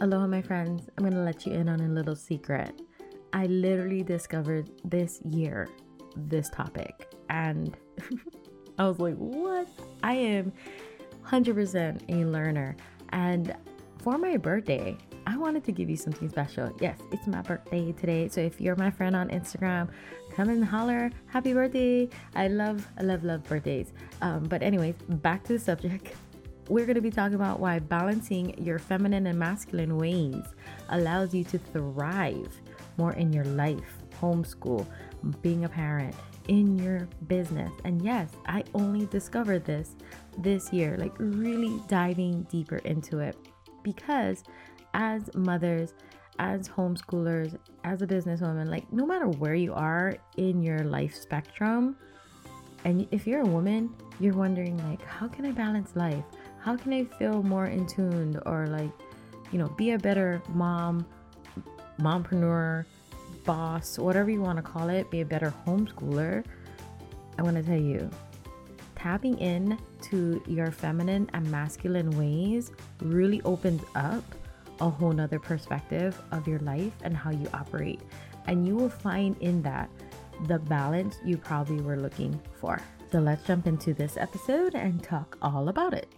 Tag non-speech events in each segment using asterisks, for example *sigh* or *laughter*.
Aloha, my friends. I'm going to let you in on a little secret. I literally discovered this year this topic, and *laughs* I was like, what? I am 100% a learner. And for my birthday, I wanted to give you something special. Yes, it's my birthday today. So if you're my friend on Instagram, come and holler, happy birthday. I love, I love, love birthdays. Um, but, anyways, back to the subject. *laughs* We're going to be talking about why balancing your feminine and masculine ways allows you to thrive more in your life, homeschool, being a parent, in your business. And yes, I only discovered this this year, like really diving deeper into it because as mothers, as homeschoolers, as a businesswoman, like no matter where you are in your life spectrum, and if you're a woman, you're wondering like how can I balance life? How can I feel more in tuned or like, you know, be a better mom, mompreneur, boss, whatever you want to call it, be a better homeschooler. I want to tell you, tapping in to your feminine and masculine ways really opens up a whole nother perspective of your life and how you operate. And you will find in that the balance you probably were looking for. So let's jump into this episode and talk all about it.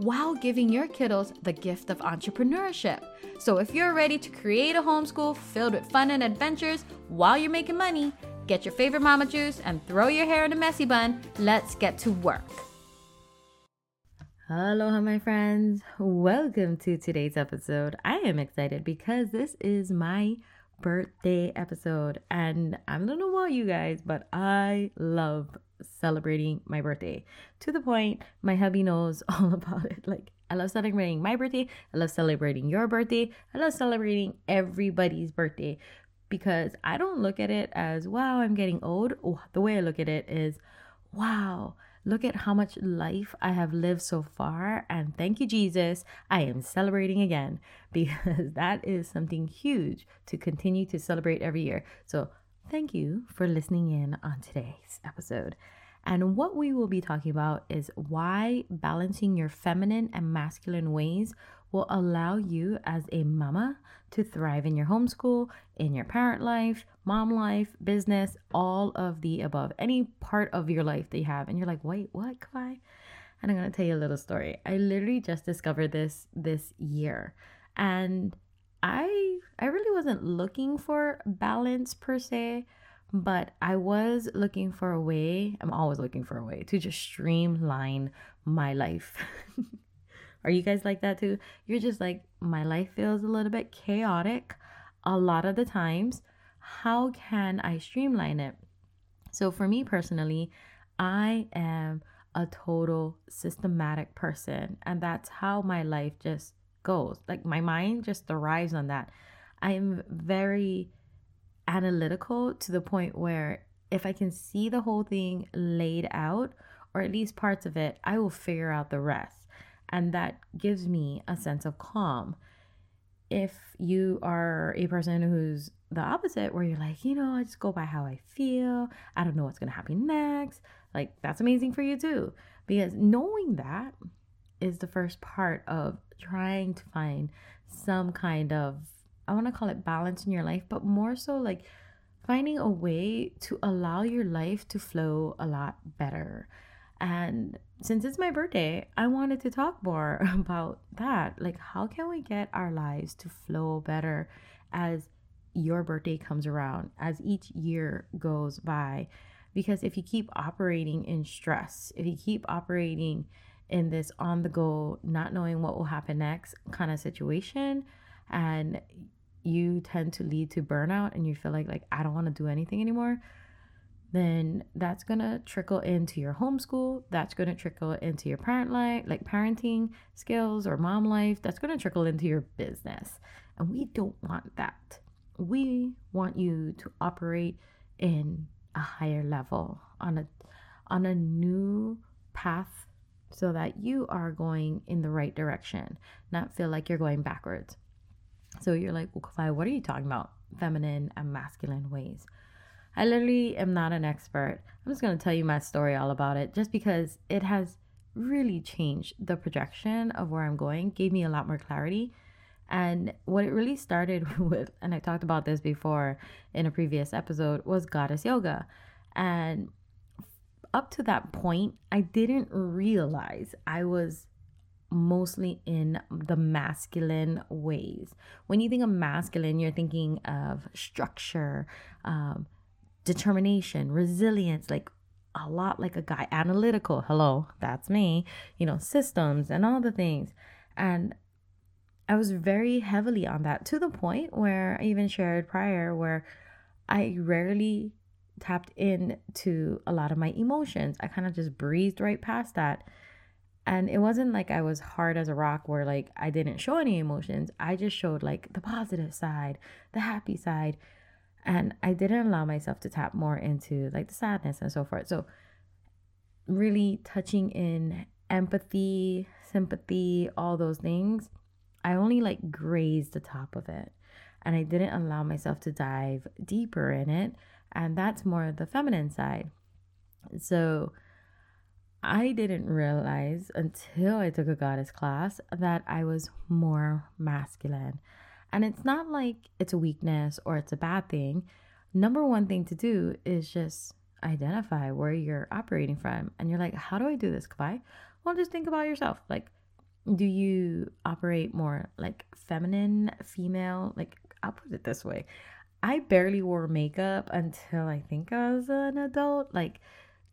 while giving your kiddos the gift of entrepreneurship. So, if you're ready to create a homeschool filled with fun and adventures while you're making money, get your favorite mama juice and throw your hair in a messy bun. Let's get to work. Aloha, my friends. Welcome to today's episode. I am excited because this is my birthday episode, and I don't know about you guys, but I love celebrating my birthday to the point my hubby knows *laughs* all about it. Like, I love celebrating my birthday. I love celebrating your birthday. I love celebrating everybody's birthday because I don't look at it as, wow, I'm getting old. Oh, the way I look at it is, wow, look at how much life I have lived so far. And thank you, Jesus, I am celebrating again *laughs* because that is something huge to continue to celebrate every year. So, thank you for listening in on today's episode. And what we will be talking about is why balancing your feminine and masculine ways will allow you as a mama to thrive in your homeschool, in your parent life, mom life, business, all of the above, any part of your life that you have. And you're like, wait, what, Kawai? And I'm gonna tell you a little story. I literally just discovered this this year. And I I really wasn't looking for balance per se but I was looking for a way, I'm always looking for a way to just streamline my life. *laughs* Are you guys like that too? You're just like, my life feels a little bit chaotic a lot of the times. How can I streamline it? So, for me personally, I am a total systematic person, and that's how my life just goes. Like, my mind just thrives on that. I'm very analytical to the point where if I can see the whole thing laid out, or at least parts of it, I will figure out the rest. And that gives me a sense of calm. If you are a person who's the opposite, where you're like, you know, I just go by how I feel, I don't know what's to happen next, like that's amazing for you too. Because knowing that is the first part of trying to find some kind of I want to call it balance in your life, but more so like finding a way to allow your life to flow a lot better. And since it's my birthday, I wanted to talk more *laughs* about that. Like, how can we get our lives to flow better as your birthday comes around, as each year goes by? Because if you keep operating in stress, if you keep operating in this on the go, not knowing what will happen next kind of situation, and you tend to lead to burnout and you feel like like I don't want to do anything anymore, then that's going to trickle into your homeschool, that's going to trickle into your parent life, like parenting skills or mom life, that's going to trickle into your business. And we don't want that. we want you to operate in a higher level on a on a new path so that you are going in the right direction, not feel like you're going backwards. So you're like, well, what are you talking about? Feminine and masculine ways. I literally am not an expert. I'm just going to tell you my story all about it just because it has really changed the projection of where I'm going, gave me a lot more clarity. And what it really started *laughs* with, and I talked about this before in a previous episode, was goddess yoga. And up to that point, I didn't realize I was mostly in the masculine ways. When you think of masculine, you're thinking of structure, um, determination, resilience, like a lot like a guy, analytical. Hello, that's me, you know, systems and all the things. And I was very heavily on that to the point where I even shared prior where I rarely tapped into a lot of my emotions. I kind of just breezed right past that. And it wasn't like I was hard as a rock where like I didn't show any emotions. I just showed like the positive side, the happy side. And I didn't allow myself to tap more into like the sadness and so forth. So, really touching in empathy, sympathy, all those things, I only like grazed the top of it. And I didn't allow myself to dive deeper in it and that's more the feminine side. So I didn't realize until I took a goddess class that I was more masculine. And it's not like it's a weakness or it's a bad thing. Number one thing to do is just identify where you're operating from. And you're like, how do I do this, Kai? Well, just think about yourself. Like, do you operate more like feminine, female? Like, I'll put it this way I barely wore makeup until I think I was an adult. Like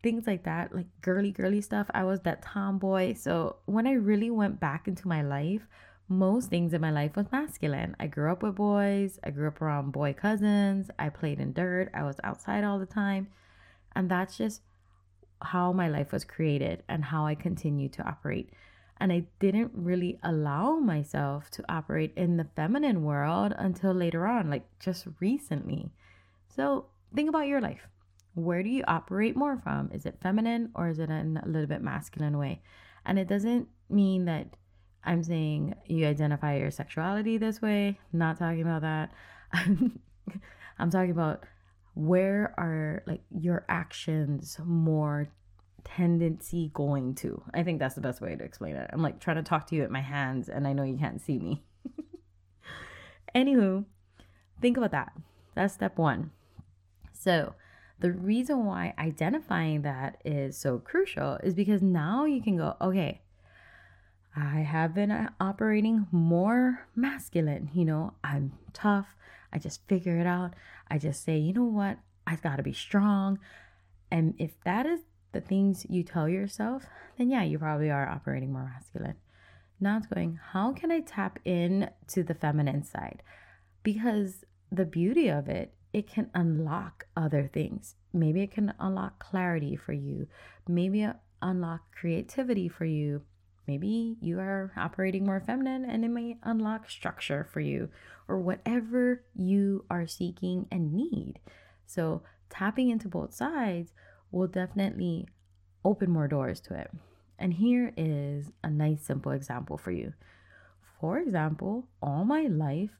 things like that, like girly, girly stuff. I was that tomboy. So when I really went back into my life, most things in my life was masculine. I grew up with boys, I grew up around boy cousins, I played in dirt, I was outside all the time. And that's just how my life was created and how I continue to operate. And I didn't really allow myself to operate in the feminine world until later on, like just recently. So think about your life. Where do you operate more from? Is it feminine or is it in a little bit masculine way? And it doesn't mean that I'm saying you identify your sexuality this way. Not talking about that. *laughs* I'm talking about where are like your actions more tendency going to. I think that's the best way to explain it. I'm like trying to talk to you at my hands, and I know you can't see me. *laughs* Anywho, think about that. That's step one. So, the reason why identifying that is so crucial is because now you can go, okay, I have been uh, operating more masculine. You know, I'm tough. I just figure it out. I just say, you know what? I've got to be strong. And if that is the things you tell yourself, then yeah, you probably are operating more masculine. Now it's going, how can I tap in to the feminine side? Because the beauty of it, it can unlock other things. Maybe it can unlock clarity for you. Maybe unlock creativity for you. Maybe you are operating more feminine and it may unlock structure for you or whatever you are seeking and need. So, tapping into both sides will definitely open more doors to it. And here is a nice, simple example for you. For example, all my life,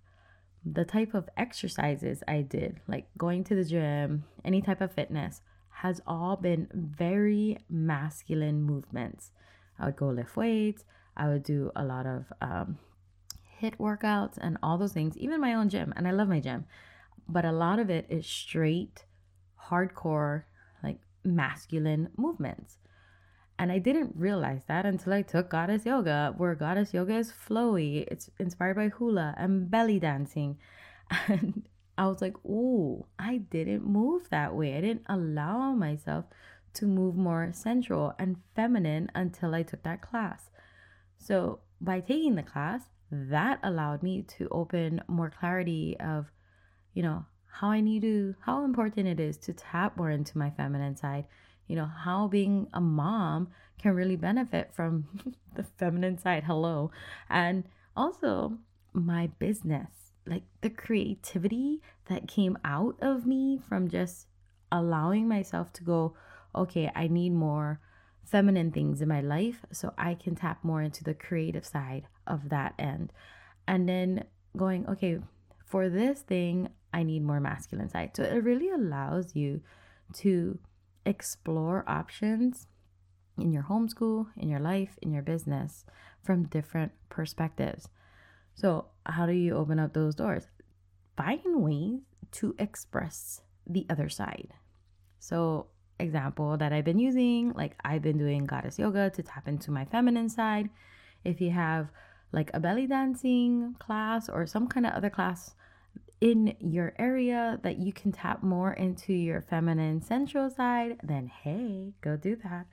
the type of exercises I did, like going to the gym, any type of fitness, has all been very masculine movements. I would go lift weights, I would do a lot of um, HIIT workouts and all those things, even my own gym. And I love my gym, but a lot of it is straight, hardcore like masculine movements. And I didn't realize that until I took Goddess Yoga, where Goddess Yoga is flowy. It's inspired by hula and belly dancing. *laughs* And I was like, oh, I didn't move that way. I didn't allow myself to move more sensual and feminine until I took that class. So by taking the class, that allowed me to open more clarity of, you know, how I need to, how important it is to tap more into my feminine side. You know, how being a mom can really benefit from *laughs* the feminine side. Hello. And also my business. like the creativity that came out of me from just allowing myself to go, okay, I need more feminine things in my life so I can tap more into the creative side of that end. And then going, okay, for this thing, I need more masculine side. So it really allows you to explore options in your homeschool, in your life, in your business from different perspectives. So, how do you open up those doors? Find ways to express the other side. So, example that I've been using, like I've been doing goddess yoga to tap into my feminine side. If you have like a belly dancing class or some kind of other class in your area that you can tap more into your feminine sensual side, then hey, go do that.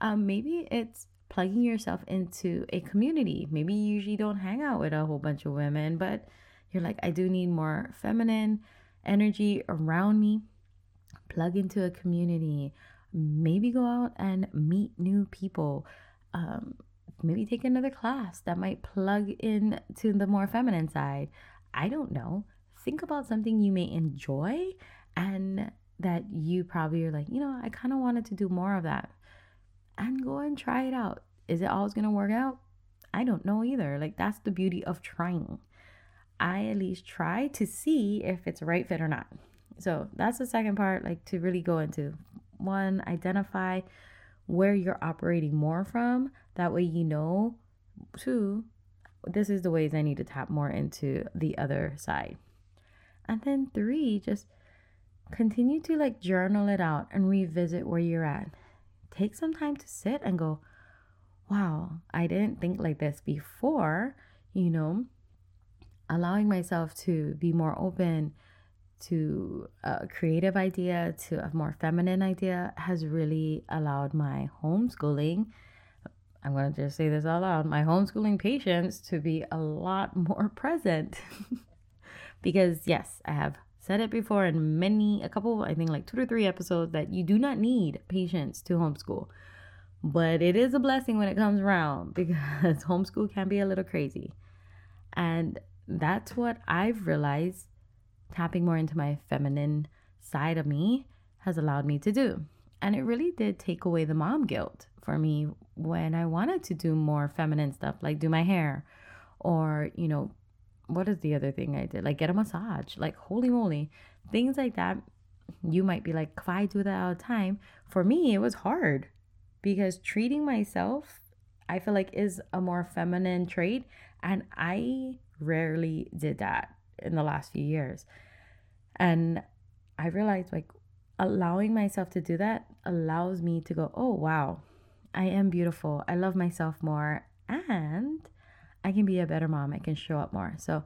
Um, maybe it's plugging yourself into a community. Maybe you usually don't hang out with a whole bunch of women, but you're like, I do need more feminine energy around me. Plug into a community. Maybe go out and meet new people. Um, maybe take another class that might plug in to the more feminine side. I don't know. Think about something you may enjoy and that you probably are like, you know, I kind of wanted to do more of that and go and try it out. Is it always going to work out? I don't know either. Like, that's the beauty of trying. I at least try to see if it's right fit or not. So, that's the second part, like to really go into one, identify where you're operating more from. That way, you know, two, this is the ways I need to tap more into the other side. And then three, just continue to like journal it out and revisit where you're at take some time to sit and go, wow, I didn't think like this before, you know, allowing myself to be more open to a creative idea, to a more feminine idea has really allowed my homeschooling. I'm going to just say this out loud my homeschooling patience to be a lot *laughs* more present. Because, yes, I have said it before in many, a couple, I think like two to three episodes that you do not need patience to homeschool. But it is a blessing when it comes around *laughs* because homeschool can be a little crazy. And that's what I've realized tapping more into my feminine side of me has allowed me to do. And it really did take away the mom guilt for me when I wanted to do more feminine stuff, like do my hair or, you know, what is the other thing I did? Like get a massage. Like holy moly. Things like that. You might be like, if I do that all the time. For me, it was hard because treating myself, I feel like is a more feminine trait. And I rarely did that in the last few years. And I realized like allowing myself to do that allows me to go, oh wow, I am beautiful. I love myself more. And I can be a better mom. I can show up more. So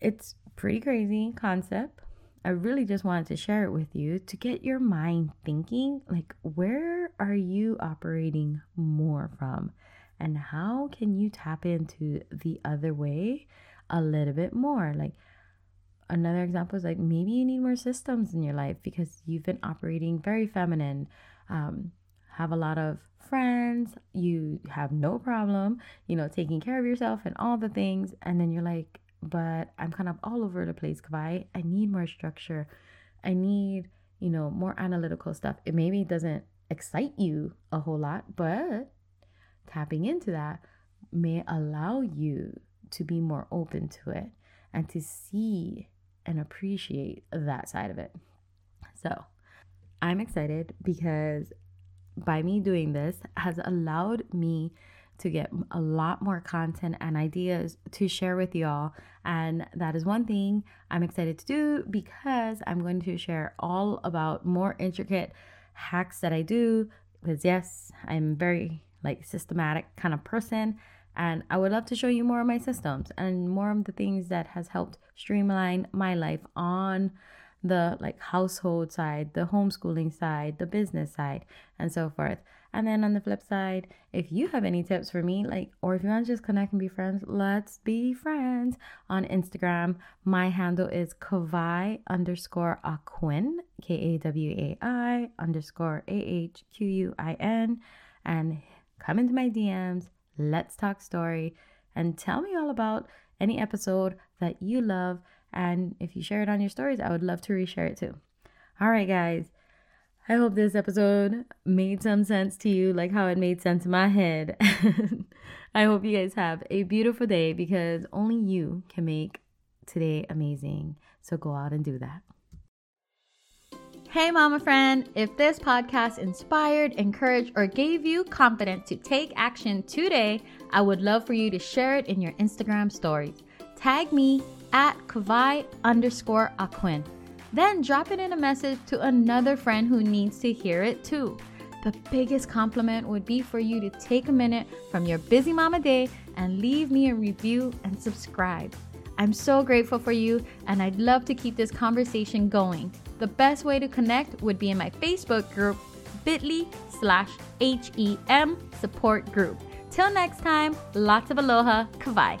it's pretty crazy concept. I really just wanted to share it with you to get your mind thinking like where are you operating more from and how can you tap into the other way a little bit more like another example is like maybe you need more systems in your life because you've been operating very feminine um, have a lot of friends, you have no problem, you know, taking care of yourself and all the things. And then you're like, but I'm kind of all over the place, Kawai. I need more structure. I need, you know, more analytical stuff. It maybe doesn't excite you a whole lot, but tapping into that may allow you to be more open to it and to see and appreciate that side of it. So, I'm excited because by me doing this has allowed me to get a lot more content and ideas to share with y'all. And that is one thing I'm excited to do because I'm going to share all about more intricate hacks that I do. Because, yes, I'm very like systematic kind of person. And I would love to show you more of my systems and more of the things that has helped streamline my life on the like household side, the homeschooling side, the business side, and so forth. And then on the flip side, if you have any tips for me, like, or if you want to just connect and be friends, let's be friends on Instagram. My handle is Kawai underscore Ahquin, K A W A I underscore A H Q U I N. And come into my DMs, let's talk story, and tell me all about any episode that you love. And if you share it on your stories, I would love to reshare it too. All right, guys. I hope this episode made some sense to you, like how it made sense in my head. *laughs* I hope you guys have a beautiful day because only you can make today amazing. So go out and do that. Hey, mama friend, if this podcast inspired, encouraged, or gave you confidence to take action today, I would love for you to share it in your Instagram stories. Tag me at Kawai underscore Ahquin. Then drop it in a message to another friend who needs to hear it too. The biggest compliment would be for you to take a minute from your busy mama day and leave me a review and subscribe. I'm so grateful for you, and I'd love to keep this conversation going. The best way to connect would be in my Facebook group, bit.ly slash HEM support group. Till next time, lots of aloha, Kawai.